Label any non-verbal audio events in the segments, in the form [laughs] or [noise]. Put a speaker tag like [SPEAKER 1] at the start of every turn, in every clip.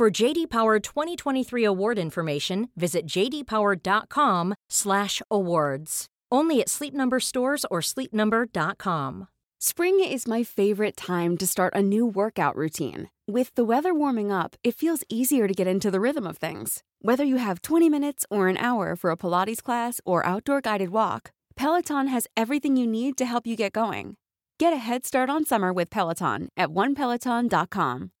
[SPEAKER 1] For JD Power 2023 award information, visit jdpower.com/awards. Only at Sleep Number stores or sleepnumber.com.
[SPEAKER 2] Spring is my favorite time to start a new workout routine. With the weather warming up, it feels easier to get into the rhythm of things. Whether you have 20 minutes or an hour for a Pilates class or outdoor guided walk, Peloton has everything you need to help you get going. Get a head start on summer with Peloton at onepeloton.com.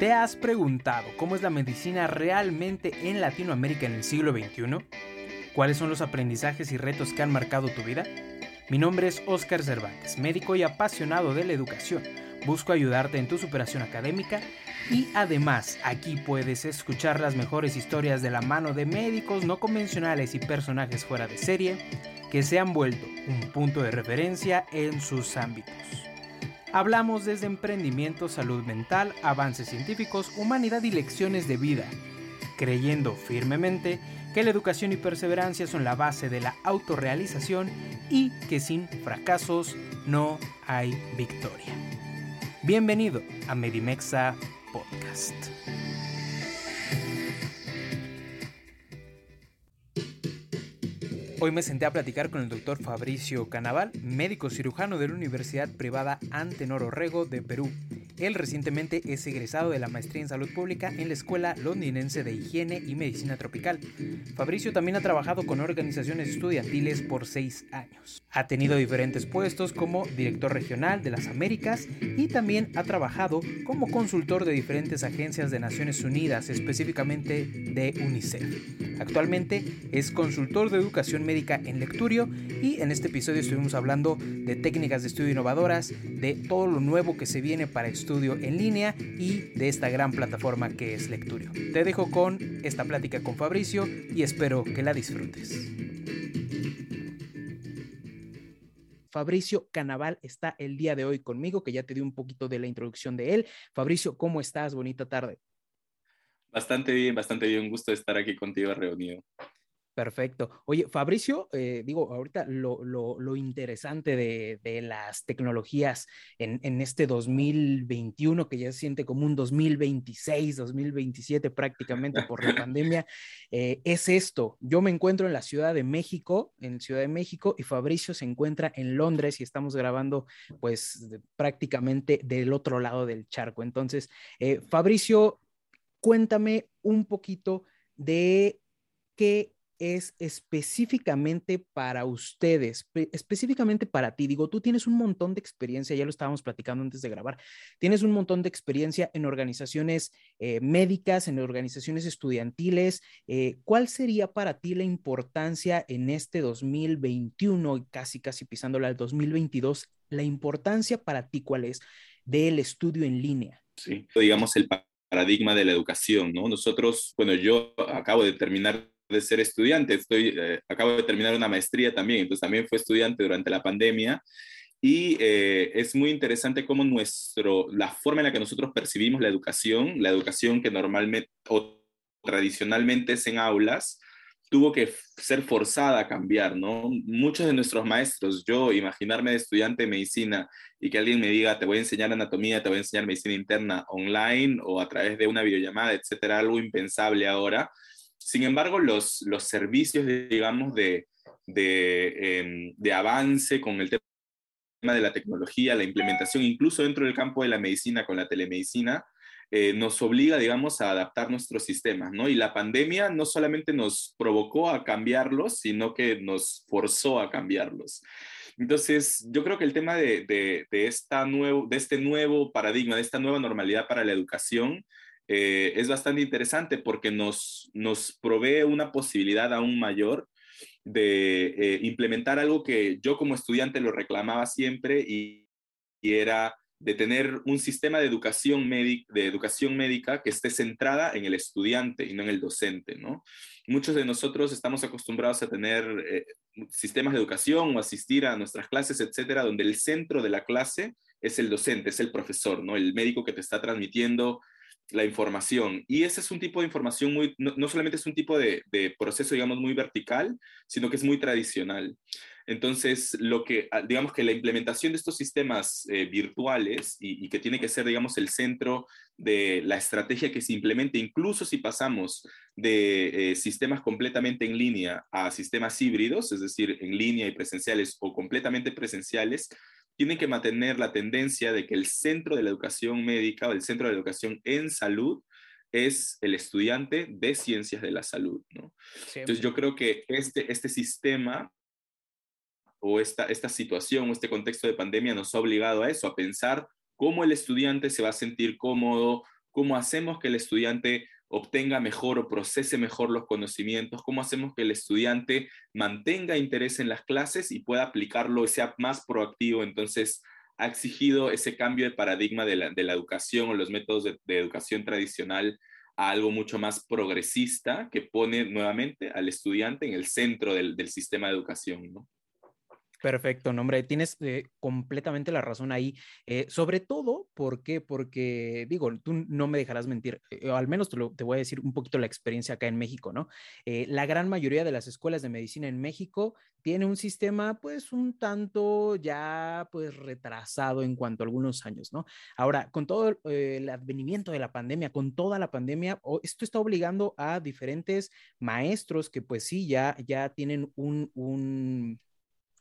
[SPEAKER 3] ¿Te has preguntado cómo es la medicina realmente en Latinoamérica en el siglo XXI? ¿Cuáles son los aprendizajes y retos que han marcado tu vida? Mi nombre es Oscar Cervantes, médico y apasionado de la educación. Busco ayudarte en tu superación académica y además aquí puedes escuchar las mejores historias de la mano de médicos no convencionales y personajes fuera de serie que se han vuelto un punto de referencia en sus ámbitos. Hablamos desde emprendimiento, salud mental, avances científicos, humanidad y lecciones de vida, creyendo firmemente que la educación y perseverancia son la base de la autorrealización y que sin fracasos no hay victoria. Bienvenido a Medimexa Podcast. Hoy me senté a platicar con el doctor Fabricio Canaval, médico cirujano de la Universidad Privada Antenor Orrego de Perú. Él recientemente es egresado de la maestría en salud pública en la Escuela Londinense de Higiene y Medicina Tropical. Fabricio también ha trabajado con organizaciones estudiantiles por seis años. Ha tenido diferentes puestos como director regional de las Américas y también ha trabajado como consultor de diferentes agencias de Naciones Unidas, específicamente de UNICEF. Actualmente es consultor de educación médica en Lecturio y en este episodio estuvimos hablando de técnicas de estudio innovadoras, de todo lo nuevo que se viene para estudio en línea y de esta gran plataforma que es Lecturio. Te dejo con esta plática con Fabricio y espero que la disfrutes. Fabricio Canaval está el día de hoy conmigo, que ya te di un poquito de la introducción de él. Fabricio, ¿cómo estás? Bonita tarde.
[SPEAKER 4] Bastante bien, bastante bien. Un gusto estar aquí contigo reunido.
[SPEAKER 3] Perfecto. Oye, Fabricio, eh, digo, ahorita lo, lo, interesante de, de, las tecnologías en, en, este 2021, que ya se siente como un 2026, 2027 prácticamente por la pandemia, eh, es esto. Yo me encuentro en la Ciudad de México, en Ciudad de México, y Fabricio se encuentra en Londres y estamos grabando pues prácticamente del otro lado del charco. Entonces, eh, Fabricio, cuéntame un poquito de qué es específicamente para ustedes, específicamente para ti. Digo, tú tienes un montón de experiencia, ya lo estábamos platicando antes de grabar, tienes un montón de experiencia en organizaciones eh, médicas, en organizaciones estudiantiles. Eh, ¿Cuál sería para ti la importancia en este 2021 y casi, casi pisándola al 2022? La importancia para ti, ¿cuál es? Del estudio en línea.
[SPEAKER 4] Sí, digamos el paradigma de la educación, ¿no? Nosotros, bueno, yo acabo de terminar de ser estudiante, estoy, eh, acabo de terminar una maestría también, entonces también fue estudiante durante la pandemia y eh, es muy interesante cómo nuestro, la forma en la que nosotros percibimos la educación, la educación que normalmente o tradicionalmente es en aulas, tuvo que ser forzada a cambiar, ¿no? Muchos de nuestros maestros, yo imaginarme de estudiante de medicina y que alguien me diga, te voy a enseñar anatomía, te voy a enseñar medicina interna online o a través de una videollamada, etcétera, algo impensable ahora sin embargo, los, los servicios, digamos, de, de, em, de avance con el tema de la tecnología, la implementación, incluso dentro del campo de la medicina con la telemedicina, eh, nos obliga, digamos, a adaptar nuestros sistemas, ¿no? Y la pandemia no solamente nos provocó a cambiarlos, sino que nos forzó a cambiarlos. Entonces, yo creo que el tema de, de, esta nuevo, de este nuevo paradigma, de esta nueva normalidad para la educación, eh, es bastante interesante porque nos, nos provee una posibilidad aún mayor de eh, implementar algo que yo como estudiante lo reclamaba siempre y, era de tener un sistema de educación, de educación médica que esté centrada en el estudiante y no en el docente, ¿no? Muchos de nosotros estamos acostumbrados a tener eh, sistemas de educación o asistir a nuestras clases, etcétera, donde el centro de la clase es el docente, es el profesor, ¿no? El médico que te está transmitiendo la información. Y ese es un tipo de información muy, no, solamente es un tipo de, proceso, digamos, muy vertical, sino que es muy tradicional. Entonces, lo que, ah, digamos que la implementación de estos sistemas eh, virtuales y, que tiene que ser, digamos, el centro de la estrategia que se implemente, incluso si pasamos de eh, sistemas completamente en línea a sistemas híbridos, es decir, en línea y presenciales o completamente presenciales, tienen que mantener la tendencia de que el centro de la educación médica o el centro de la educación en salud es el estudiante de ciencias de la salud. ¿no? Entonces yo creo que este, este sistema o esta, esta situación o este contexto de pandemia nos ha obligado a eso, a pensar cómo el estudiante se va a sentir cómodo, cómo hacemos que el estudiante obtenga mejor o procese mejor los conocimientos, cómo hacemos que el estudiante mantenga interés en las clases y pueda aplicarlo sea más proactivo. Entonces, ha exigido ese cambio de paradigma de la, educación o los métodos de, educación tradicional a algo mucho más progresista que pone nuevamente al estudiante en el centro del, del sistema de educación. ¿no?
[SPEAKER 3] Perfecto, nombre, tienes eh, completamente la razón ahí. Eh, sobre todo, ¿por qué? Porque, digo, tú no me dejarás mentir, eh, al menos te, voy a decir un poquito la experiencia acá en México, ¿no? la gran mayoría de las escuelas de medicina en México tiene un sistema, pues, un tanto ya, pues, retrasado en cuanto a algunos años, ¿no? Ahora, con todo el advenimiento de la pandemia, con toda la pandemia, esto está obligando a diferentes maestros que, pues, sí, ya, ya tienen un, un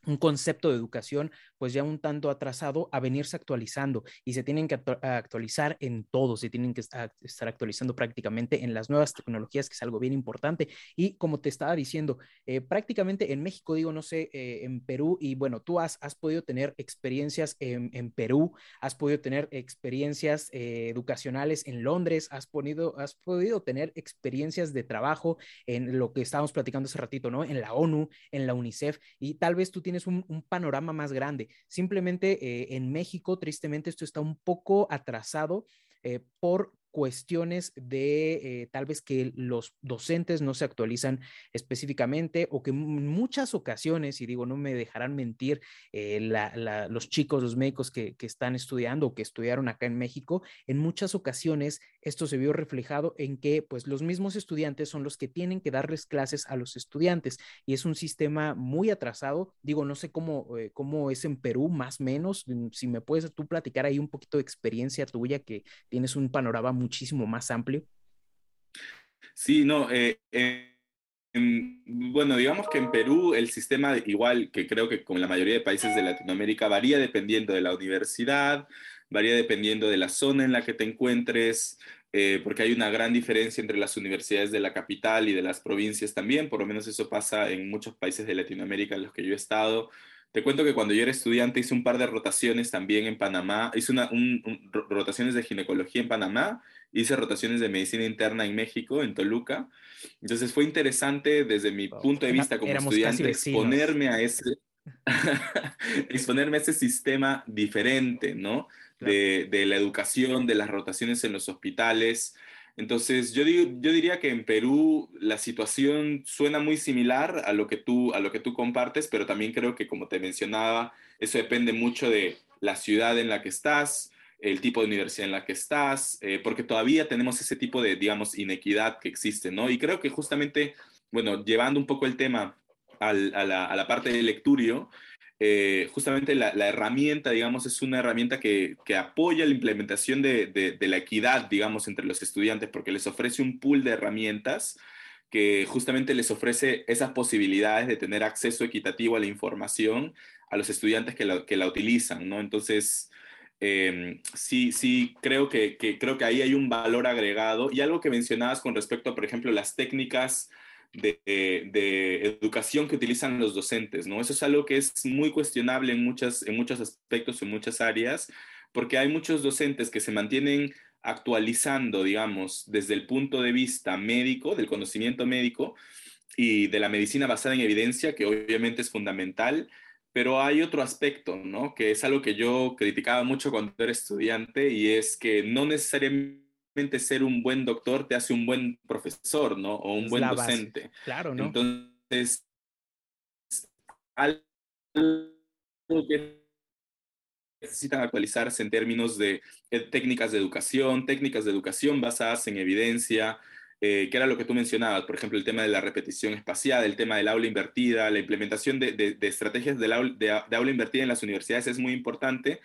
[SPEAKER 3] un concepto de educación pues ya un tanto atrasado a venirse actualizando y se tienen que actualizar en todo, se tienen que estar actualizando prácticamente en las nuevas tecnologías, que es algo bien importante. Y como te estaba diciendo, eh, prácticamente en México, digo, no sé, eh, en Perú, y bueno, tú has, has podido tener experiencias en, en Perú, has podido tener experiencias eh, educacionales en Londres, has, has podido tener experiencias de trabajo en lo que estábamos platicando hace ratito, ¿no? En la ONU, en la UNICEF, y tal vez tú tienes un, un panorama más grande. Simplemente eh, en México, tristemente, esto está un poco atrasado eh, por cuestiones de eh, tal vez que los docentes no se actualizan específicamente o que en muchas ocasiones, y digo, no me dejarán mentir, eh, los chicos, los médicos que, que, están estudiando o que estudiaron acá en México, en muchas ocasiones esto se vio reflejado en que pues los mismos estudiantes son los que tienen que darles clases a los estudiantes y es un sistema muy atrasado. Digo, no sé cómo, eh, cómo es en Perú, más o menos, si me puedes tú platicar ahí un poquito de experiencia tuya que tienes un panorama muchísimo más amplio?
[SPEAKER 4] Sí, no, eh, bueno, digamos que en Perú el sistema, igual que creo que con la mayoría de países de Latinoamérica, varía dependiendo de la universidad, varía dependiendo de la zona en la que te encuentres, eh, porque hay una gran diferencia entre las universidades de la capital y de las provincias también, por lo menos eso pasa en muchos países de Latinoamérica en los que yo he estado. Te cuento que cuando yo era estudiante hice un par de rotaciones también en Panamá, hice una, rotaciones de ginecología en Panamá, hice rotaciones de medicina interna en México, en Toluca. Entonces fue interesante desde mi punto de vista como estudiante exponerme a ese, [laughs] exponerme a ese sistema diferente, ¿no? De, de, la educación, de las rotaciones en los hospitales. Entonces, yo, yo diría que en Perú la situación suena muy similar a lo, que tú, a lo que tú compartes, pero también creo que, como te mencionaba, eso depende mucho de la ciudad en la que estás, el tipo de universidad en la que estás, eh, porque todavía tenemos ese tipo de, digamos, inequidad que existe, ¿no? Y creo que justamente, bueno, llevando un poco el tema a, la, a la parte del lecturio, eh, justamente la, herramienta, digamos, es una herramienta que, apoya la implementación de, la equidad, digamos, entre los estudiantes, porque les ofrece un pool de herramientas que justamente les ofrece esas posibilidades de tener acceso equitativo a la información a los estudiantes que la, que la utilizan, ¿no? Entonces, em, sí, sí, creo que, creo que ahí hay un valor agregado y algo que mencionabas con respecto a, por ejemplo, las técnicas de, educación que utilizan los docentes, ¿no? Eso es algo que es muy cuestionable en, muchas, en muchos aspectos, en muchas áreas, porque hay muchos docentes que se mantienen actualizando, digamos, desde el punto de vista médico, del conocimiento médico y de la medicina basada en evidencia, que obviamente es fundamental, pero hay otro aspecto, ¿no? Que es algo que yo criticaba mucho cuando era estudiante y es que no necesariamente ser un buen doctor te hace un buen profesor, ¿no? O un buen docente.
[SPEAKER 3] Claro, ¿no?
[SPEAKER 4] Entonces, algo que necesitan actualizarse en términos de eh, técnicas de educación, técnicas de educación basadas en evidencia, eh, que era lo que tú mencionabas, por ejemplo, el tema de la repetición espacial, el tema del aula invertida, la implementación de, estrategias de, de, aula invertida en las universidades es muy importante,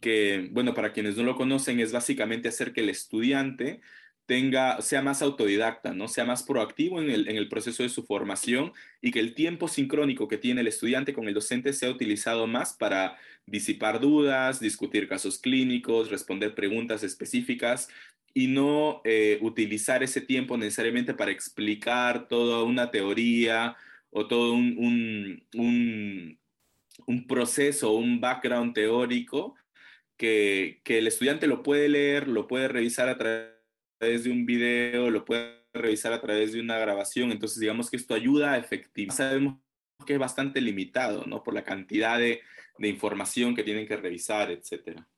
[SPEAKER 4] que, bueno, para quienes no lo conocen, es básicamente hacer que el estudiante tenga, sea más autodidacta, ¿no? sea más proactivo en el, en el, proceso de su formación y que el tiempo sincrónico que tiene el estudiante con el docente sea utilizado más para disipar dudas, discutir casos clínicos, responder preguntas específicas y no eh, utilizar ese tiempo necesariamente para explicar toda una teoría o todo un, un, un, un proceso, un background teórico que, el estudiante lo puede leer, lo puede revisar a través través de un video, lo puede revisar a través de una grabación. Entonces, digamos que esto ayuda a efectivizar. Sabemos que es bastante limitado, ¿no? Por la cantidad de, de información que tienen que revisar, etcétera.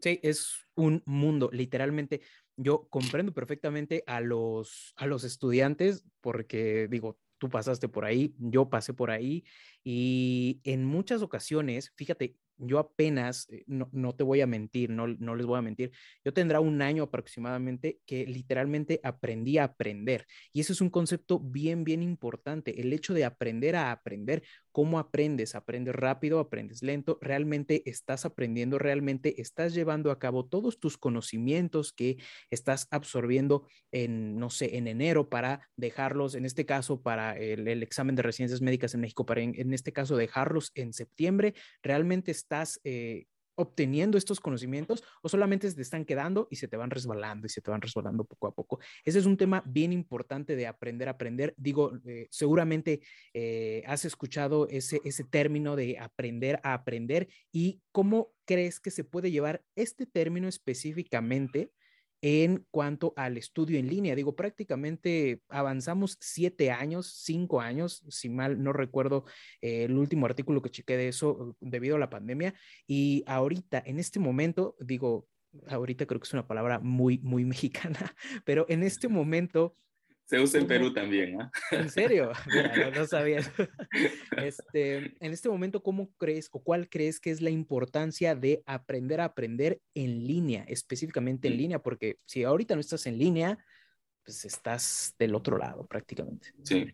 [SPEAKER 3] Sí, es un mundo, literalmente. Yo comprendo perfectamente a los, a los estudiantes porque, digo, tú pasaste por ahí, yo pasé por ahí y en muchas ocasiones, fíjate, yo apenas, eh, no, no, te voy a mentir, no, no les voy a mentir, yo tendrá un año aproximadamente que literalmente aprendí a aprender. Y eso es un concepto bien, bien importante, el hecho de aprender a aprender. ¿Cómo aprendes? ¿Aprendes rápido? ¿Aprendes lento? ¿Realmente estás aprendiendo? ¿Realmente estás llevando a cabo todos tus conocimientos que estás absorbiendo en, no sé, en enero para dejarlos, en este caso, para el, examen de residencias médicas en México, para en, este caso dejarlos en septiembre? ¿Realmente eh, obteniendo estos conocimientos o solamente te están quedando y se te van resbalando y se te van resbalando poco a poco. Ese es un tema bien importante de aprender a aprender. Digo, eh, seguramente eh, has escuchado ese, ese término de aprender a aprender y cómo crees que se puede llevar este término específicamente en cuanto al estudio en línea. Digo, prácticamente avanzamos siete años, cinco años, si mal no recuerdo eh, el último artículo que chequé de eso debido a la pandemia. Y ahorita, en este momento, digo, ahorita creo que es una palabra muy, muy [laughs] mexicana, pero en este momento
[SPEAKER 4] se usa en Perú también, ¿ah?
[SPEAKER 3] ¿En serio? [laughs] Mira, no, sabía. Este, en este momento, ¿cómo crees o cuál crees que es la importancia de aprender a aprender en línea, específicamente en mm. línea? Porque si ahorita no estás en línea, pues estás del otro lado prácticamente.
[SPEAKER 4] Sí.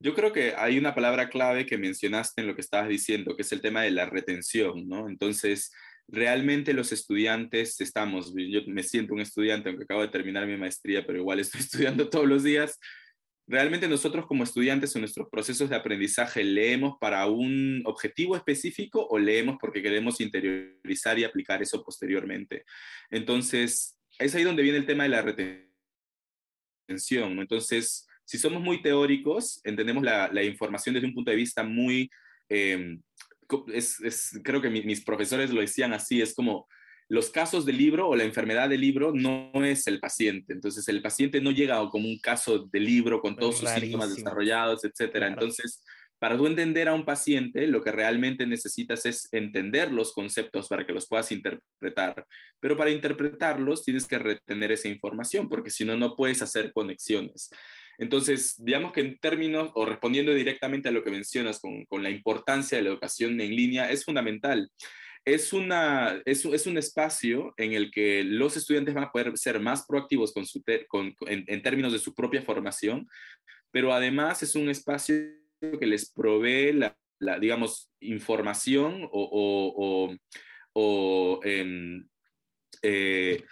[SPEAKER 4] Yo creo que hay una palabra clave que mencionaste en lo que estabas diciendo, que es el tema de la retención, ¿no? Entonces, realmente los estudiantes estamos, yo me siento un estudiante, aunque acabo de terminar mi maestría, pero igual estoy [laughs] estudiando todos los días. Realmente nosotros como estudiantes en nuestros procesos de aprendizaje leemos para un objetivo específico o leemos porque queremos interiorizar y aplicar eso posteriormente. Entonces, es ahí donde viene el tema de la retención. Entonces, si somos muy teóricos, entendemos la, información desde un punto de vista muy em, es, creo que mis profesores lo decían así, es como los casos del libro o la enfermedad del libro no es el paciente. Entonces, el paciente no llega como un caso de libro con todos sus síntomas desarrollados, etcétera. Entonces, para tú entender a un paciente, lo que realmente necesitas es entender los conceptos para que los puedas interpretar. Pero para interpretarlos tienes que retener esa información, porque si no, no puedes hacer conexiones. Entonces, digamos que en términos, o respondiendo directamente a lo que mencionas con, la importancia de la educación en línea, es fundamental. Es, una, es, un espacio en el que los estudiantes van a poder ser más proactivos con su en, términos de su propia formación, pero además es un espacio que les provee la, digamos, información o, o, em, eh, eh,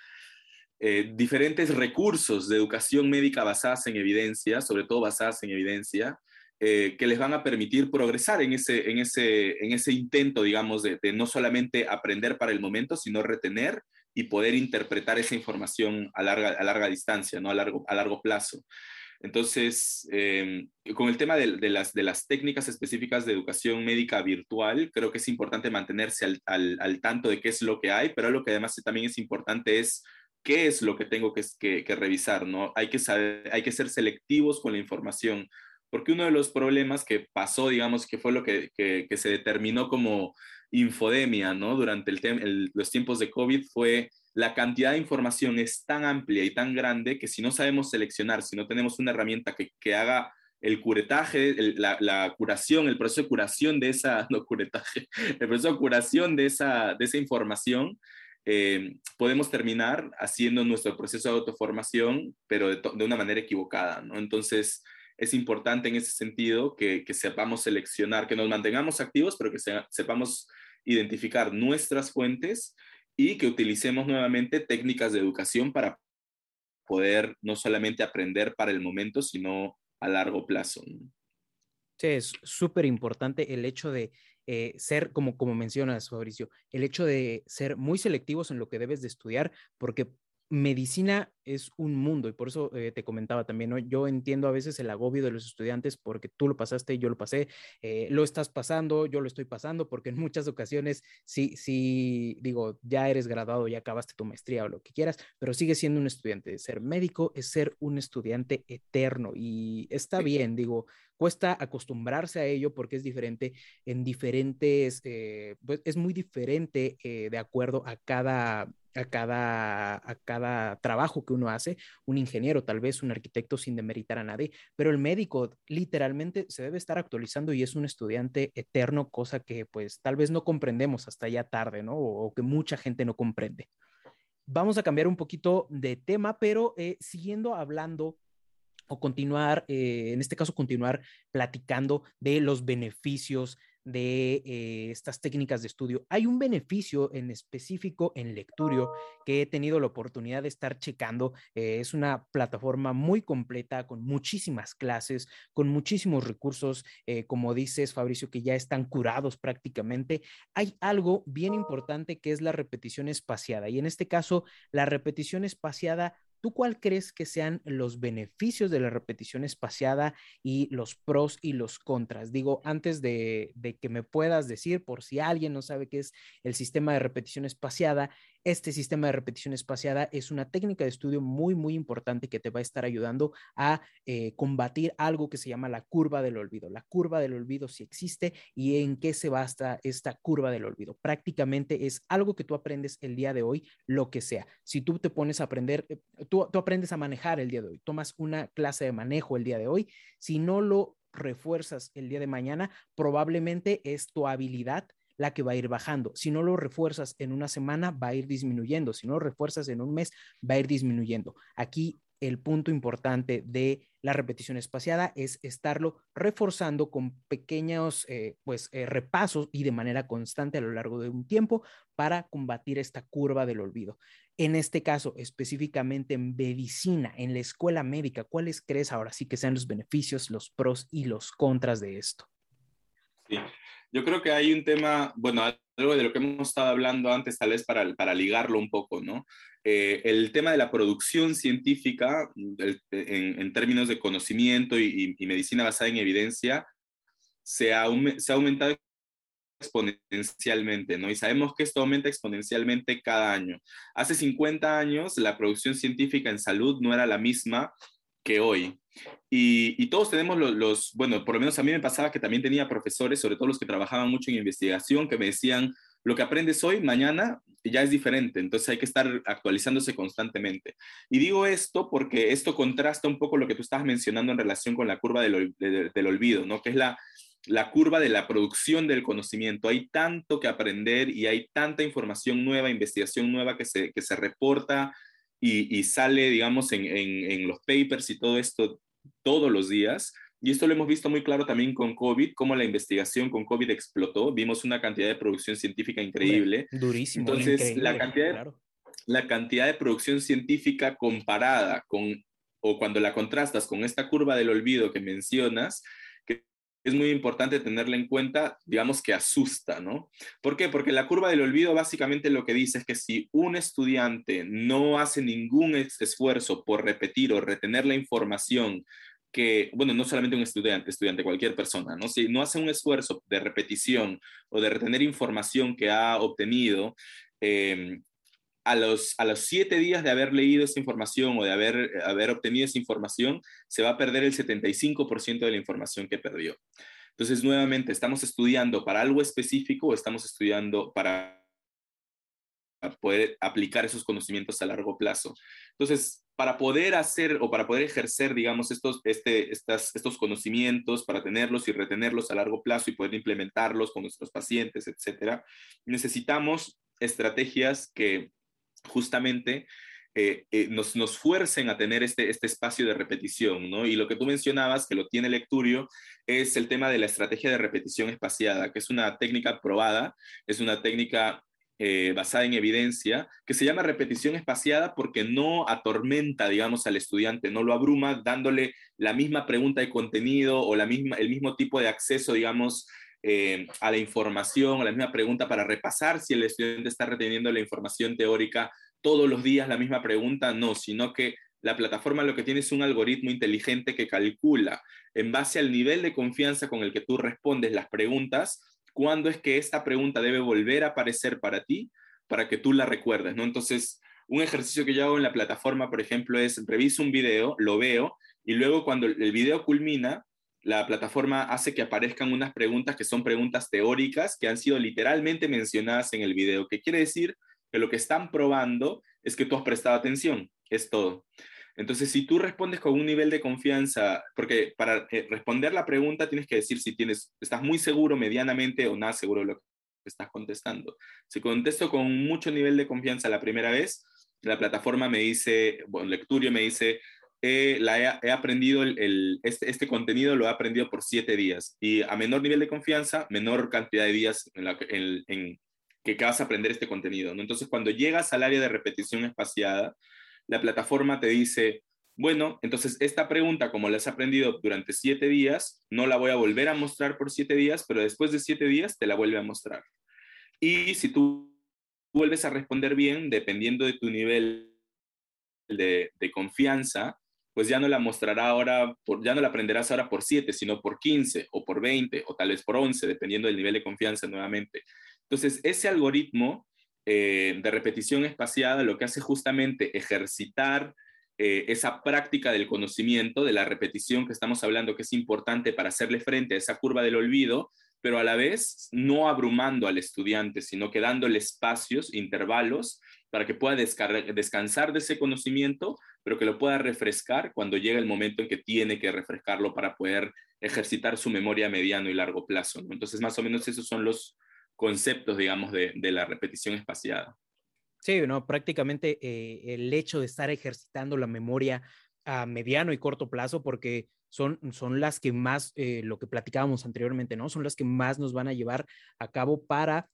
[SPEAKER 4] diferentes recursos de educación médica basadas en evidencia, sobre todo basadas en evidencia, eh, que les van a permitir progresar en ese, en ese, en ese intento, digamos, de, no solamente aprender para el momento, sino retener y poder interpretar esa información a larga, a larga distancia, ¿no? a, largo, a largo plazo. Entonces, em, con el tema de, las, de las técnicas específicas de educación médica virtual, creo que es importante mantenerse al, al, al tanto de qué es lo que hay, pero lo que además también es importante es qué es lo que tengo que, que, que revisar, ¿no? Hay que, saber, hay que ser selectivos con la información, porque uno de los problemas que pasó, digamos, que fue lo que, que, que se determinó como infodemia, ¿no? Durante el, los tiempos de COVID fue la cantidad de información es tan amplia y tan grande que si no sabemos seleccionar, si no tenemos una herramienta que, que haga el curetaje, la, la, curación, el proceso de curación de esa, [laughs] no curetaje, el proceso de curación de esa, de esa información, eh, podemos terminar haciendo nuestro proceso de autoformación, pero de, de, una manera equivocada, ¿no? Entonces, es importante en ese sentido que, que sepamos seleccionar, que nos mantengamos activos, pero que se, sepamos identificar nuestras fuentes y que utilicemos nuevamente técnicas de educación para poder no solamente aprender para el momento, sino a largo plazo.
[SPEAKER 3] Sí, es súper importante el hecho de eh, ser, como, como mencionas, Fabricio, el hecho de ser muy selectivos en lo que debes de estudiar, porque medicina es un mundo y por eso eh, te comentaba también, ¿no? yo entiendo a veces el agobio de los estudiantes porque tú lo pasaste, yo lo pasé, eh, lo estás pasando, yo lo estoy pasando, porque en muchas ocasiones sí, sí, digo, ya eres graduado, ya acabaste tu maestría o lo que quieras, pero sigues siendo un estudiante. Ser médico es ser un estudiante eterno y está bien, digo, cuesta acostumbrarse a ello porque es diferente en diferentes, eh, pues es muy diferente de acuerdo a cada a cada, a cada trabajo que uno hace, un ingeniero, tal vez un arquitecto sin demeritar a nadie, pero el médico literalmente se debe estar actualizando y es un estudiante eterno, cosa que pues tal vez no comprendemos hasta ya tarde, ¿no? O, que mucha gente no comprende. Vamos a cambiar un poquito de tema, pero eh, siguiendo hablando o continuar, eh, en este caso, continuar platicando de los beneficios de eh, estas técnicas de estudio. Hay un beneficio en específico en Lecturio que he tenido la oportunidad de estar checando. Eh, es una plataforma muy completa con muchísimas clases, con muchísimos recursos, eh, como dices, Fabricio, que ya están curados prácticamente. Hay algo bien importante que es la repetición espaciada y en este caso, la repetición espaciada ¿Tú cuál crees que sean los beneficios de la repetición espaciada y los pros y los contras? Digo, antes de, de, que me puedas decir, por si alguien no sabe qué es el sistema de repetición espaciada, este sistema de repetición espaciada es una técnica de estudio muy, muy importante que te va a estar ayudando a eh, combatir algo que se llama la curva del olvido. La curva del olvido si existe y en qué se basa esta curva del olvido. Prácticamente es algo que tú aprendes el día de hoy, lo que sea. Si tú te pones a aprender, eh, tú aprendes a manejar el día de hoy, tomas una clase de manejo el día de hoy, si no lo refuerzas el día de mañana, probablemente es tu habilidad la que va a ir bajando. Si no lo refuerzas en una semana, va a ir disminuyendo. Si no lo refuerzas en un mes, va a ir disminuyendo. Aquí el punto importante de la repetición espaciada es estarlo reforzando con pequeños eh, pues, eh, repasos y de manera constante a lo largo de un tiempo para combatir esta curva del olvido. En este caso, específicamente en medicina, en la escuela médica, ¿cuáles crees ahora sí que sean los beneficios, los pros y los contras de esto?
[SPEAKER 4] Sí, yo creo que hay un tema, bueno, algo de lo que hemos estado hablando antes, tal vez para, para ligarlo un poco, ¿no? Eh, el tema de la producción científica el, en, en, términos de conocimiento y, y, medicina basada en evidencia se ha, se ha aumentado exponencialmente, ¿no? Y sabemos que esto aumenta exponencialmente cada año. Hace 50 años la producción científica en salud no era la misma que hoy. Y, todos tenemos los, los, bueno, por lo menos a mí me pasaba que también tenía profesores, sobre todo los que trabajaban mucho en investigación, que me decían, lo que aprendes hoy, mañana ya es diferente, entonces hay que estar actualizándose constantemente. Y digo esto porque esto contrasta un poco lo que tú estabas mencionando en relación con la curva del, del, del olvido, ¿no? Que es la, la curva de la producción del conocimiento. Hay tanto que aprender y hay tanta información nueva, investigación nueva que se, que se reporta y, y sale, digamos, en, en, en, los papers y todo esto todos los días. Y esto lo hemos visto muy claro también con COVID, cómo la investigación con COVID explotó. Vimos una cantidad de producción científica increíble.
[SPEAKER 3] Durísimo.
[SPEAKER 4] Entonces, increíble, la cantidad claro. la cantidad de producción científica comparada con, o cuando la contrastas con esta curva del olvido que mencionas, es muy importante tenerla en cuenta, digamos que asusta, ¿no? ¿Por qué? Porque la curva del olvido básicamente lo que dice es que si un estudiante no hace ningún esfuerzo por repetir o retener la información que, bueno, no solamente un estudiante, estudiante, cualquier persona, ¿no? Si no hace un esfuerzo de repetición o de retener información que ha obtenido, eh, a los, a los siete días de haber leído esa información o de haber, haber obtenido esa información, se va a perder el 75% de la información que perdió. Entonces, nuevamente, ¿estamos estudiando para algo específico o estamos estudiando para poder aplicar esos conocimientos a largo plazo? Entonces, para poder hacer o para poder ejercer, digamos, estos, este, estas, estos conocimientos, para tenerlos y retenerlos a largo plazo y poder implementarlos con nuestros pacientes, etcétera, necesitamos estrategias que justamente eh, eh, nos, nos fuercen a tener este, este espacio de repetición, ¿no? Y lo que tú mencionabas, que lo tiene Lecturio, es el tema de la estrategia de repetición espaciada, que es una técnica probada, es una técnica eh, basada en evidencia, que se llama repetición espaciada porque no atormenta, digamos, al estudiante, no lo abruma dándole la misma pregunta de contenido o la misma, el mismo tipo de acceso, digamos, eh, a la información, a la misma pregunta para repasar si el estudiante está reteniendo la información teórica todos los días, la misma pregunta, no, sino que la plataforma lo que tiene es un algoritmo inteligente que calcula en base al nivel de confianza con el que tú respondes las preguntas, cuándo es que esta pregunta debe volver a aparecer para ti, para que tú la recuerdes, ¿no? Entonces, un ejercicio que yo hago en la plataforma, por ejemplo, es reviso un video, lo veo, y luego cuando el video culmina, la plataforma hace que aparezcan unas preguntas que son preguntas teóricas que han sido literalmente mencionadas en el video, que quiere decir que lo que están probando es que tú has prestado atención, es todo. Entonces, si tú respondes con un nivel de confianza, porque para eh, responder la pregunta tienes que decir si tienes, estás muy seguro medianamente o nada seguro de lo que estás contestando. Si contesto con mucho nivel de confianza la primera vez, la plataforma me dice, bueno, Lecturio me dice, la he, aprendido, el, este, este, contenido lo he aprendido por siete días y a menor nivel de confianza, menor cantidad de días en, la, en, que vas a aprender este contenido. ¿no? Entonces, cuando llegas al área de repetición espaciada, la plataforma te dice, bueno, entonces esta pregunta, como la has aprendido durante siete días, no la voy a volver a mostrar por siete días, pero después de siete días te la vuelve a mostrar. Y si tú vuelves a responder bien, dependiendo de tu nivel de, de confianza, pues ya no la mostrará ahora, por, ya no la aprenderás ahora por 7, sino por 15 o por 20 o tal vez por 11, dependiendo del nivel de confianza nuevamente. Entonces, ese algoritmo eh, de repetición espaciada lo que hace justamente ejercitar eh, esa práctica del conocimiento, de la repetición que estamos hablando, que es importante para hacerle frente a esa curva del olvido, pero a la vez no abrumando al estudiante, sino que dándole espacios, intervalos, para que pueda descansar de ese conocimiento, pero que lo pueda refrescar cuando llega el momento en que tiene que refrescarlo para poder ejercitar su memoria a mediano y largo plazo. Entonces, más o menos esos son los conceptos, digamos, de, la repetición espaciada.
[SPEAKER 3] Sí, no, prácticamente eh, el hecho de estar ejercitando la memoria a mediano y corto plazo, porque son, son las que más, eh, lo que platicábamos anteriormente, ¿no? Son las que más nos van a llevar a cabo para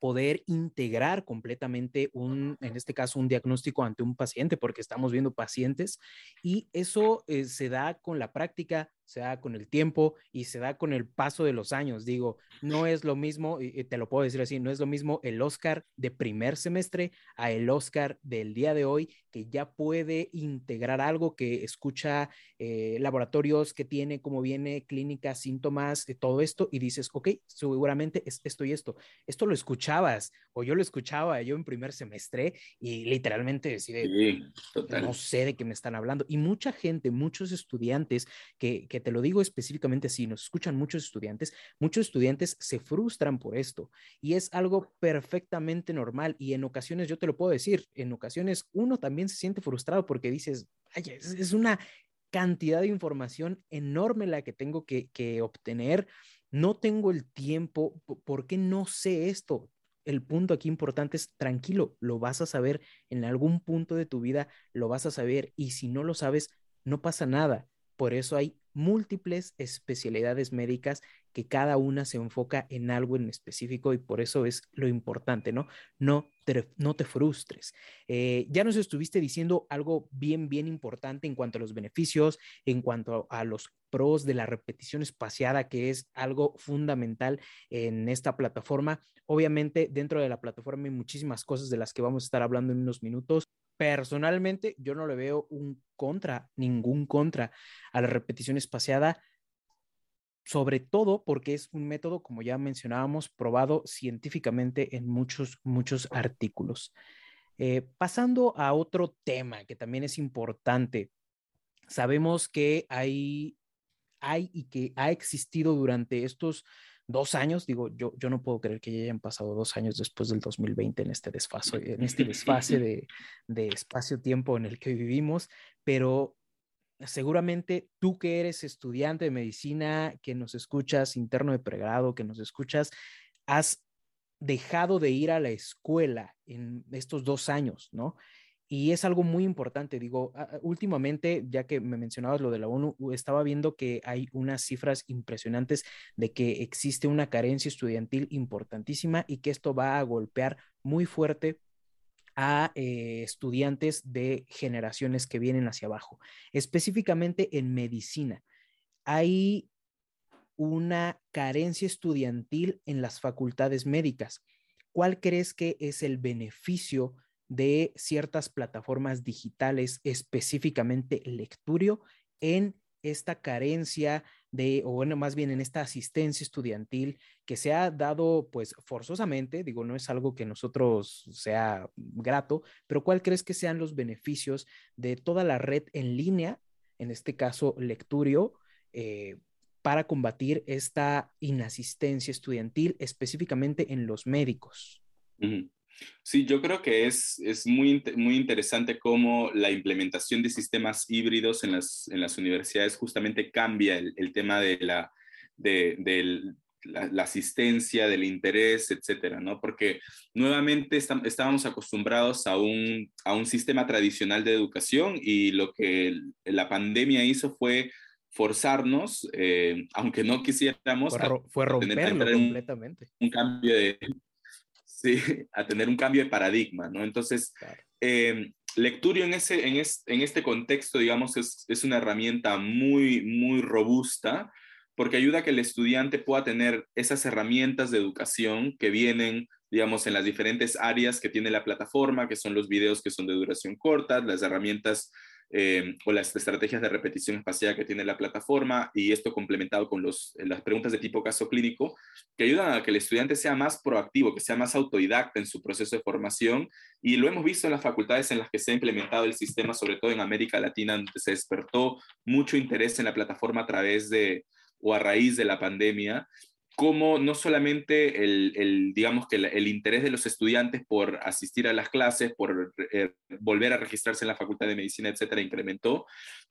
[SPEAKER 3] poder integrar completamente un, en este caso, un diagnóstico ante un paciente, porque estamos viendo pacientes y eso eh, se da con la práctica, se da con el tiempo y se da con el paso de los años. Digo, no es lo mismo, y te lo puedo decir así, no es lo mismo el Oscar de primer semestre a el Oscar del día de hoy, que ya puede integrar algo que escucha eh, laboratorios, que tiene como viene clínica, síntomas, de todo esto, y dices, ok, seguramente es esto y esto. Esto lo escuchabas, o yo lo escuchaba yo en primer semestre, y literalmente decide, no sé de qué me están hablando. Y mucha gente, muchos estudiantes que, que te lo digo específicamente si nos escuchan muchos estudiantes, muchos estudiantes se frustran por esto y es algo perfectamente normal y en ocasiones yo te lo puedo decir, en ocasiones uno también se siente frustrado porque dices, ay, es, una cantidad de información enorme la que tengo que, que obtener, no tengo el tiempo, ¿por qué no sé esto? el punto aquí importante es tranquilo, lo vas a saber en algún punto de tu vida, lo vas a saber y si no lo sabes, no pasa nada. Por eso hay múltiples especialidades médicas que cada una se enfoca en algo en específico y por eso es lo importante, ¿no? No te, no te frustres. Eh, ya nos estuviste diciendo algo bien, bien importante en cuanto a los beneficios, en cuanto a los pros de la repetición espaciada, que es algo fundamental en esta plataforma. Obviamente, dentro de la plataforma hay muchísimas cosas de las que vamos a estar hablando en unos minutos. Personalmente, yo no le veo un contra, ningún contra a la repetición espaciada sobre todo porque es un método, como ya mencionábamos, probado científicamente en muchos, muchos artículos. Eh, pasando a otro tema que también es importante, sabemos que hay, hay y que ha existido durante estos dos años, digo, yo, yo no puedo creer que ya hayan pasado dos años después del 2020 en este desfase, en este desfase de, de espacio-tiempo en el que vivimos, pero seguramente tú que eres estudiante de medicina, que nos escuchas, interno de pregrado, que nos escuchas, has dejado de ir a la escuela en estos dos años, ¿no? Y es algo muy importante, digo, últimamente, ya que me mencionabas lo de la ONU, estaba viendo que hay unas cifras impresionantes de que existe una carencia estudiantil importantísima y que esto va a golpear muy fuerte a eh, estudiantes de generaciones que vienen hacia abajo, específicamente en medicina. Hay una carencia estudiantil en las facultades médicas. ¿Cuál crees que es el beneficio de ciertas plataformas digitales, específicamente Lecturio, en esta carencia de, o bueno, más bien en esta asistencia estudiantil que se ha dado pues forzosamente, digo, no es algo que nosotros sea grato, pero ¿cuál crees que sean los beneficios de toda la red en línea, en este caso Lecturio, eh, para combatir esta inasistencia estudiantil, específicamente en los médicos?
[SPEAKER 4] Sí, yo creo que es, es muy, muy interesante cómo la implementación de sistemas híbridos en las, en las universidades justamente cambia el, el tema de la, de, la, asistencia, del interés, etcétera, ¿no? Porque nuevamente estábamos acostumbrados a un, a un sistema tradicional de educación y lo que la pandemia hizo fue forzarnos, eh, aunque no quisiéramos,
[SPEAKER 3] fue, romperlo completamente.
[SPEAKER 4] un cambio de, ¿sí? [laughs] a tener un cambio de paradigma, ¿no? Entonces, eh, Lecturio en, ese, en, en, este contexto, digamos, es, es, una herramienta muy, muy robusta porque ayuda a que el estudiante pueda tener esas herramientas de educación que vienen, digamos, en las diferentes áreas que tiene la plataforma, que son los videos que son de duración corta, las herramientas eh, o las estrategias de repetición espacial que tiene la plataforma y esto complementado con los, eh, las preguntas de tipo caso clínico que ayudan a que el estudiante sea más proactivo, que sea más autodidacta en su proceso de formación. Y lo hemos visto en las facultades en las que se ha implementado el sistema, sobre todo en América Latina, donde se despertó mucho interés en la plataforma a través de o a raíz de la pandemia cómo no solamente el, digamos que el, interés de los estudiantes por asistir a las clases, por eh, volver a registrarse en la Facultad de Medicina, etcétera, incrementó,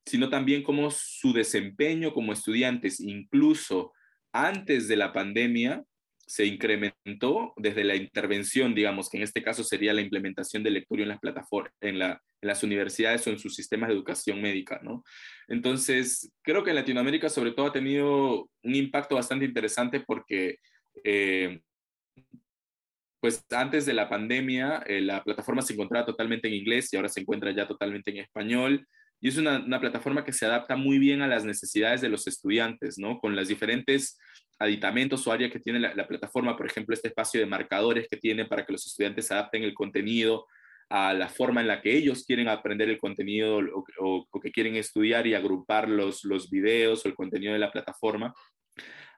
[SPEAKER 4] sino también cómo su desempeño como estudiantes, incluso antes de la pandemia, se incrementó desde la intervención, digamos, que en este caso sería la implementación del lectorio en las plataformas, en, las universidades o en sus sistemas de educación médica, ¿no? Entonces, creo que en Latinoamérica sobre todo ha tenido un impacto bastante interesante porque, eh, pues antes de la pandemia, eh, la plataforma se encontraba totalmente en inglés y ahora se encuentra ya totalmente en español. Y es una, una plataforma que se adapta muy bien a las necesidades de los estudiantes, ¿no? Con las diferentes aditamentos o áreas que tiene la, plataforma, por ejemplo, este espacio de marcadores que tiene para que los estudiantes adapten el contenido a la forma en la que ellos quieren aprender el contenido o, que quieren estudiar y agrupar los, los videos o el contenido de la plataforma,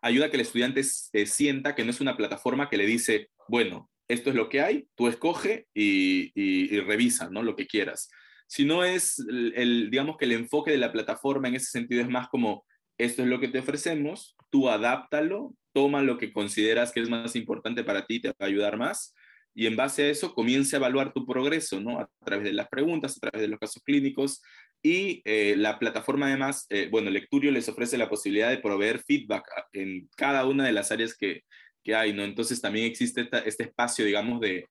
[SPEAKER 4] ayuda a que el estudiante sienta que no es una plataforma que le dice, bueno, esto es lo que hay, tú escoge y, revisa ¿no? lo que quieras. Sino es, el, digamos que el enfoque de la plataforma en ese sentido es más como, esto es lo que te ofrecemos, tú adáptalo, toma lo que consideras que es más importante para ti, te va a ayudar más, y en base a eso comience a evaluar tu progreso, ¿no? A través de las preguntas, a través de los casos clínicos, y eh, la plataforma además, eh, bueno, Lecturio les ofrece la posibilidad de proveer feedback en cada una de las áreas que, que hay, ¿no? Entonces también existe este espacio, digamos, de,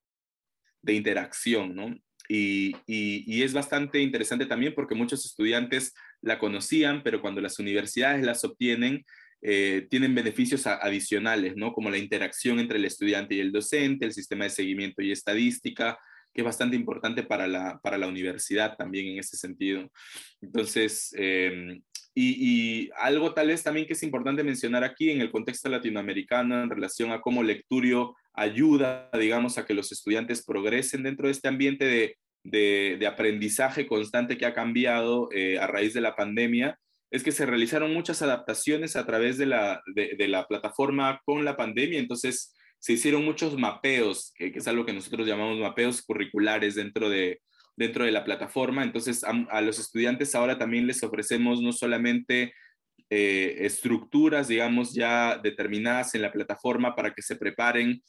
[SPEAKER 4] de interacción, ¿no? Y, y, es bastante interesante también porque muchos estudiantes la conocían, pero cuando las universidades las obtienen, eh, tienen beneficios adicionales, ¿no? Como la interacción entre el estudiante y el docente, el sistema de seguimiento y estadística, que es bastante importante para la, para la universidad también en ese sentido. Entonces, em, y, y, algo tal vez también que es importante mencionar aquí en el contexto latinoamericano en relación a cómo Lecturio ayuda, digamos, a que los estudiantes progresen dentro de este ambiente de, de, aprendizaje constante que ha cambiado eh, a raíz de la pandemia, es que se realizaron muchas adaptaciones a través de la, de, la plataforma con la pandemia. Entonces, se hicieron muchos mapeos, que, es algo que nosotros llamamos mapeos curriculares dentro de, dentro de la plataforma. Entonces, a, a los estudiantes ahora también les ofrecemos no solamente eh, estructuras, digamos, ya determinadas en la plataforma para que se preparen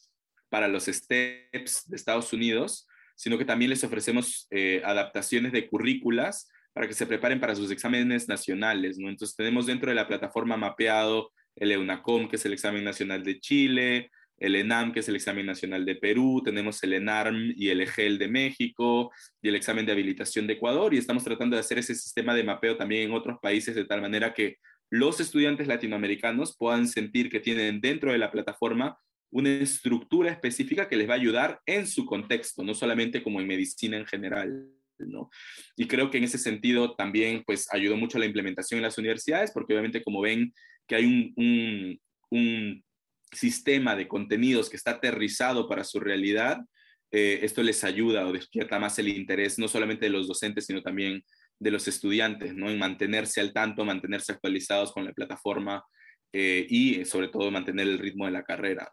[SPEAKER 4] para los STEPS de Estados Unidos, sino que también les ofrecemos eh, adaptaciones de currículas para que se preparen para sus exámenes nacionales, ¿no? Entonces tenemos dentro de la plataforma mapeado el EUNACOM, que es el examen nacional de Chile, el ENAM, que es el examen nacional de Perú, tenemos el ENARM y el EGEL de México y el examen de habilitación de Ecuador y estamos tratando de hacer ese sistema de mapeo también en otros países de tal manera que los estudiantes latinoamericanos puedan sentir que tienen dentro de la plataforma una estructura específica que les va a ayudar en su contexto, no solamente como en medicina en general. ¿no? Y creo que en ese sentido también pues ayudó mucho la implementación en las universidades, porque obviamente como ven que hay un, un, sistema de contenidos que está aterrizado para su realidad, eh, esto les ayuda o despierta más el interés no solamente de los docentes, sino también de los estudiantes, ¿no? En mantenerse al tanto, mantenerse actualizados con la plataforma eh, y sobre todo mantener el ritmo de la carrera.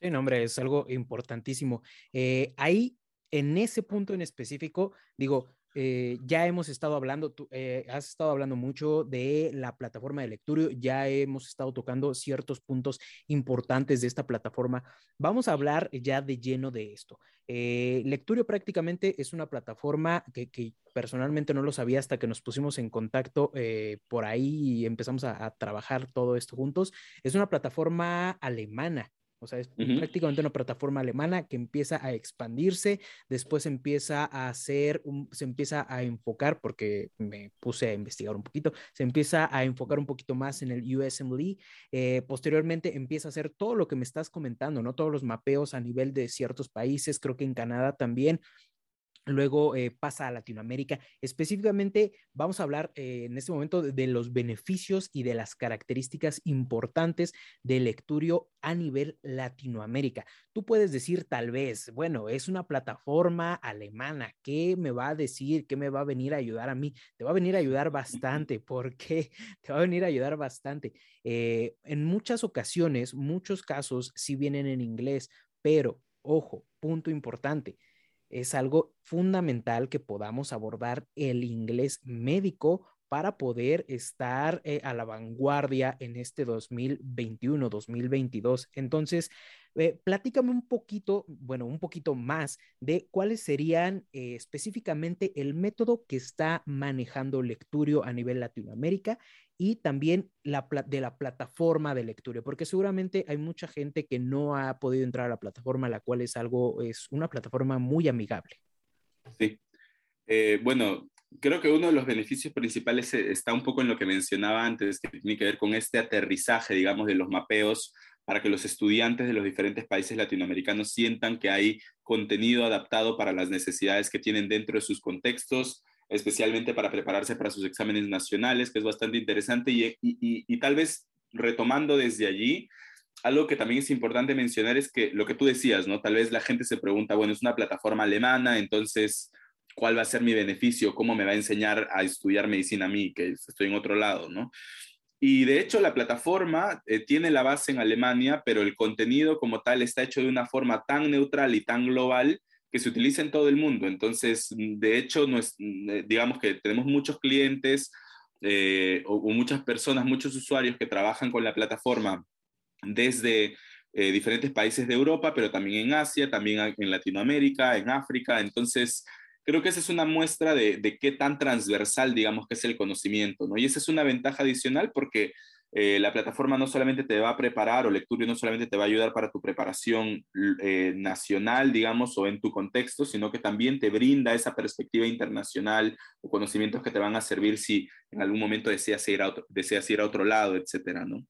[SPEAKER 3] Sí, no, hombre, es algo importantísimo. Eh, ahí, en ese punto en específico, digo, eh, ya hemos estado hablando, tú, eh, has estado hablando mucho de la plataforma de Lecturio, ya hemos estado tocando ciertos puntos importantes de esta plataforma. Vamos a hablar ya de lleno de esto. Lecturio prácticamente es una plataforma que, que, personalmente no lo sabía hasta que nos pusimos en contacto por ahí y empezamos a trabajar todo esto juntos. Es una plataforma alemana. O sea, es uh -huh. prácticamente una plataforma alemana que empieza a expandirse, después empieza a hacer, un, se empieza a enfocar, porque me puse a investigar un poquito, se empieza a enfocar un poquito más en el USMLE, eh, posteriormente empieza a hacer todo lo que me estás comentando, ¿no? Todos los mapeos a nivel de ciertos países, creo que en Canadá también, luego eh, pasa a Latinoamérica. Específicamente vamos a hablar eh, en este momento de, de, los beneficios y de las características importantes del Lecturio a nivel Latinoamérica. Tú puedes decir tal vez, bueno, es una plataforma alemana, ¿qué me va a decir? ¿Qué me va a venir a ayudar a mí? Te va a venir a ayudar bastante, porque [laughs] te va a venir a ayudar bastante. Eh, en muchas ocasiones, muchos casos sí vienen en inglés, pero ojo, punto importante es algo fundamental que podamos abordar el inglés médico para poder estar eh, a la vanguardia en este 2021-2022. Entonces, eh, platícame un poquito, bueno, un poquito más de cuáles serían eh, específicamente el método que está manejando Lecturio a nivel Latinoamérica y también la, de la plataforma de Lecturio, porque seguramente hay mucha gente que no ha podido entrar a la plataforma, la cual es algo, es una plataforma muy amigable.
[SPEAKER 4] Sí. Eh, bueno, creo que uno de los beneficios principales eh, está un poco en lo que mencionaba antes, que tiene que ver con este aterrizaje, digamos, de los mapeos para que los estudiantes de los diferentes países latinoamericanos sientan que hay contenido adaptado para las necesidades que tienen dentro de sus contextos, especialmente para prepararse para sus exámenes nacionales, que es bastante interesante. Y, y, y, tal vez retomando desde allí, algo que también es importante mencionar es que lo que tú decías, ¿no? Tal vez la gente se pregunta, bueno, es una plataforma alemana, entonces, ¿cuál va a ser mi beneficio? ¿Cómo me va a enseñar a estudiar medicina a mí, que estoy en otro lado, ¿no? Y de hecho la plataforma eh, tiene la base en Alemania, pero el contenido como tal está hecho de una forma tan neutral y tan global que se utiliza en todo el mundo. Entonces, de hecho, no es, eh, digamos que tenemos muchos clientes eh, o, muchas personas, muchos usuarios que trabajan con la plataforma desde eh, diferentes países de Europa, pero también en Asia, también en Latinoamérica, en África. Entonces, creo que esa es una muestra de, de, qué tan transversal, digamos, que es el conocimiento, ¿no? Y esa es una ventaja adicional porque eh, la plataforma no solamente te va a preparar o Lecturio no solamente te va a ayudar para tu preparación eh, nacional, digamos, o en tu contexto, sino que también te brinda esa perspectiva internacional o conocimientos que te van a servir si en algún momento deseas ir a otro, deseas ir a otro lado, etcétera, ¿no?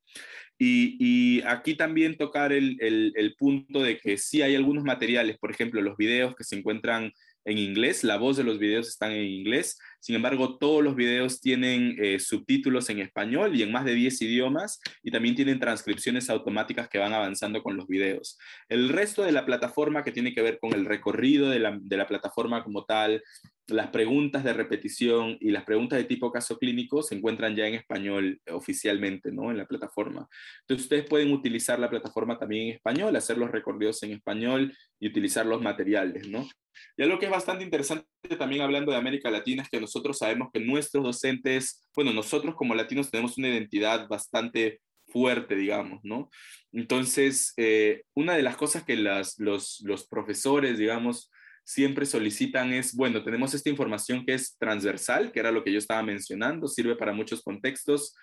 [SPEAKER 4] Y, aquí también tocar el, punto de que sí hay algunos materiales, por ejemplo, los videos que se encuentran en inglés, la voz de los videos están en inglés, sin embargo todos los videos tienen eh, subtítulos en español y en más de 10 idiomas y también tienen transcripciones automáticas que van avanzando con los videos. El resto de la plataforma que tiene que ver con el recorrido de la, de la plataforma como tal, las preguntas de repetición y las preguntas de tipo caso clínico se encuentran ya en español oficialmente, ¿no? En la plataforma. Entonces ustedes pueden utilizar la plataforma también en español, hacer los recorridos en español y utilizar los materiales, ¿no? Y algo que es bastante interesante también hablando de América Latina es que nosotros sabemos que nuestros docentes, bueno, nosotros como latinos tenemos una identidad bastante fuerte, digamos, ¿no? Entonces, eh, una de las cosas que las, los, los profesores, digamos, siempre solicitan es, bueno, tenemos esta información que es transversal, que era lo que yo estaba mencionando, sirve para muchos contextos,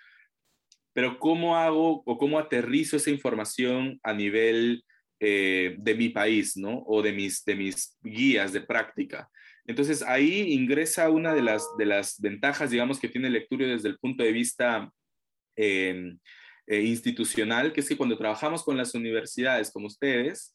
[SPEAKER 4] pero ¿cómo hago o cómo aterrizo esa información a nivel eh, de mi país, ¿no? O de mis, de mis guías de práctica. Entonces ahí ingresa una de las, de las ventajas, digamos, que tiene Lecturio desde el punto de vista em, eh, institucional, que es que cuando trabajamos con las universidades como ustedes,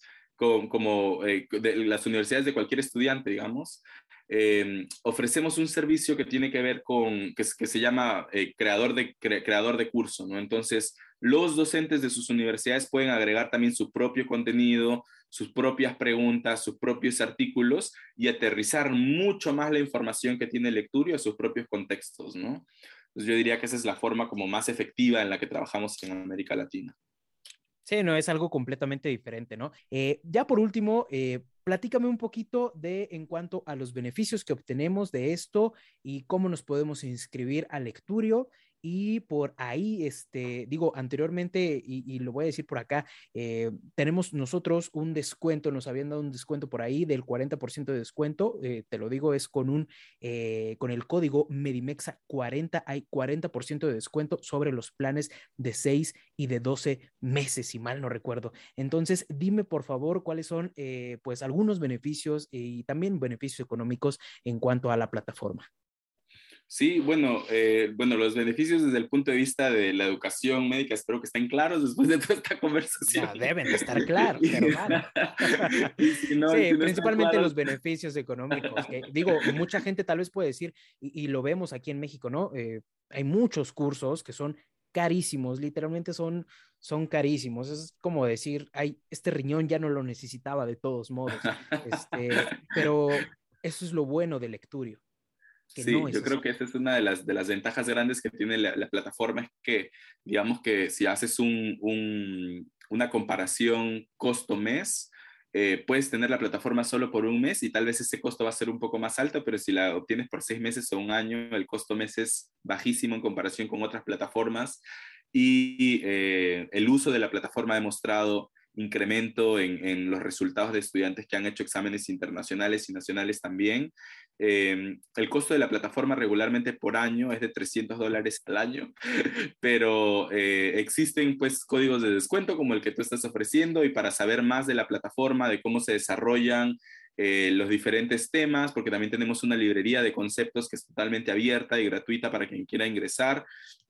[SPEAKER 4] como eh, las universidades de cualquier estudiante, digamos, em, ofrecemos un servicio que tiene que ver con, que, se llama creador, de, creador de curso, ¿no? Entonces, los docentes de sus universidades pueden agregar también su propio contenido, sus propias preguntas, sus propios artículos y aterrizar mucho más la información que tiene Lecturio a sus propios contextos, ¿no? Entonces yo diría que esa es la forma como más efectiva en la que trabajamos en América Latina.
[SPEAKER 3] Sí, no, es algo completamente diferente, ¿no? Eh, ya por último, eh, platícame un poquito de en cuanto a los beneficios que obtenemos de esto y cómo nos podemos inscribir a Lecturio y por ahí, este, digo, anteriormente, y, lo voy a decir por acá, eh, tenemos nosotros un descuento, nos habían dado un descuento por ahí del 40% de descuento, eh, te lo digo, es con un, eh, con el código Medimexa 40, hay 40% de descuento sobre los planes de 6 y de 12 meses, si mal no recuerdo. Entonces, dime por favor cuáles son, pues, algunos beneficios y también beneficios económicos en cuanto a la plataforma.
[SPEAKER 4] Sí, bueno, eh, bueno, los beneficios desde el punto de vista de la educación médica espero que estén claros después de toda esta conversación.
[SPEAKER 3] Deben de estar [laughs] claros, pero [laughs] sí, principalmente los beneficios económicos. digo, mucha gente tal vez puede decir, y, lo vemos aquí en México, ¿no? Eh, hay muchos cursos que son carísimos, literalmente son, son carísimos. Es como decir, ay, este riñón ya no lo necesitaba de todos modos. [laughs] Este, pero eso es lo bueno de Lecturio
[SPEAKER 4] sí, yo creo que esa es una de las, de las ventajas grandes que tiene la, plataforma, es que, digamos que si haces un, una comparación costo-mes, eh, puedes tener la plataforma solo por un mes y tal vez ese costo va a ser un poco más alto, pero si la obtienes por seis meses o un año, el costo mes es bajísimo en comparación con otras plataformas y eh, el uso de la plataforma ha demostrado incremento en, en, los resultados de estudiantes que han hecho exámenes internacionales y nacionales también. Eh, el costo de la plataforma regularmente por año es de 300 dólares al año, [laughs] pero eh, existen pues códigos de descuento como el que tú estás ofreciendo y para saber más de la plataforma, de cómo se desarrollan eh, los diferentes temas, porque también tenemos una librería de conceptos que es totalmente abierta y gratuita para quien quiera ingresar.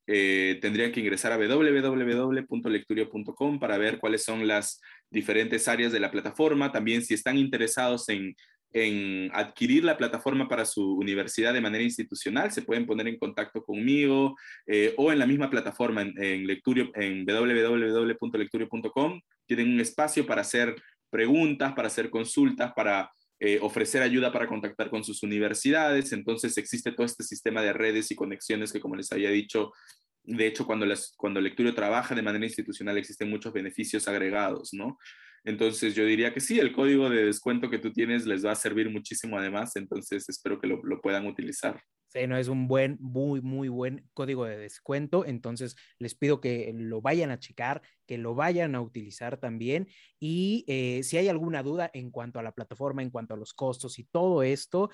[SPEAKER 4] tendrían que ingresar a www.lecturio.com para ver cuáles son las diferentes áreas de la plataforma. También si están interesados en en adquirir la plataforma para su universidad de manera institucional, se pueden poner en contacto conmigo eh, o en la misma plataforma en, en, en www.lecturio.com. Tienen un espacio para hacer preguntas, para hacer consultas, para eh, ofrecer ayuda para contactar con sus universidades. Entonces existe todo este sistema de redes y conexiones que, como les había dicho, de hecho, cuando, las, cuando Lecturio trabaja de manera institucional existen muchos beneficios agregados, ¿no? Entonces yo diría que sí, el código de descuento que tú tienes les va a servir muchísimo además, entonces espero que lo, puedan utilizar.
[SPEAKER 3] Sí, no, es un buen, muy, muy buen código de descuento. Entonces, les pido que lo vayan a checar, que lo vayan a utilizar también. Y eh, si hay alguna duda en cuanto a la plataforma, en cuanto a los costos y todo esto,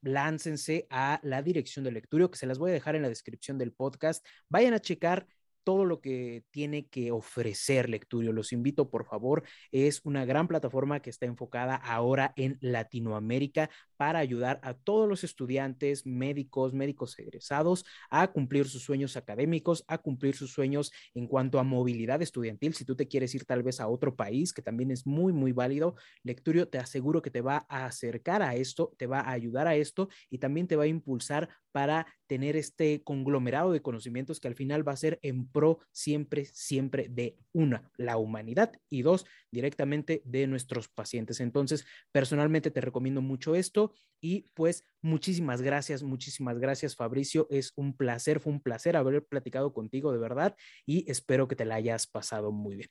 [SPEAKER 3] láncense a la dirección de lectura que se las voy a dejar en la descripción del podcast. Vayan a checar todo lo que tiene que ofrecer Lecturio. Los invito, por favor. Es una gran plataforma que está enfocada ahora en Latinoamérica para ayudar a todos los estudiantes, médicos, médicos egresados a cumplir sus sueños académicos, a cumplir sus sueños en cuanto a movilidad estudiantil. Si tú te quieres ir tal vez a otro país, que también es muy, muy válido, Lecturio te aseguro que te va a acercar a esto, te va a ayudar a esto y también te va a impulsar para tener este conglomerado de conocimientos que al final va a ser en pro siempre, siempre de una, la humanidad y dos, directamente de nuestros pacientes. Entonces, personalmente te recomiendo mucho esto y pues muchísimas gracias, muchísimas gracias Fabricio. Es un placer, fue un placer haber platicado contigo de verdad y espero que te la hayas pasado muy bien.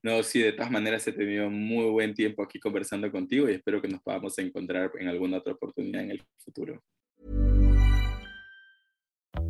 [SPEAKER 4] No, sí, de todas maneras he tenido muy buen tiempo aquí conversando contigo y espero que nos podamos encontrar en alguna otra oportunidad en el futuro.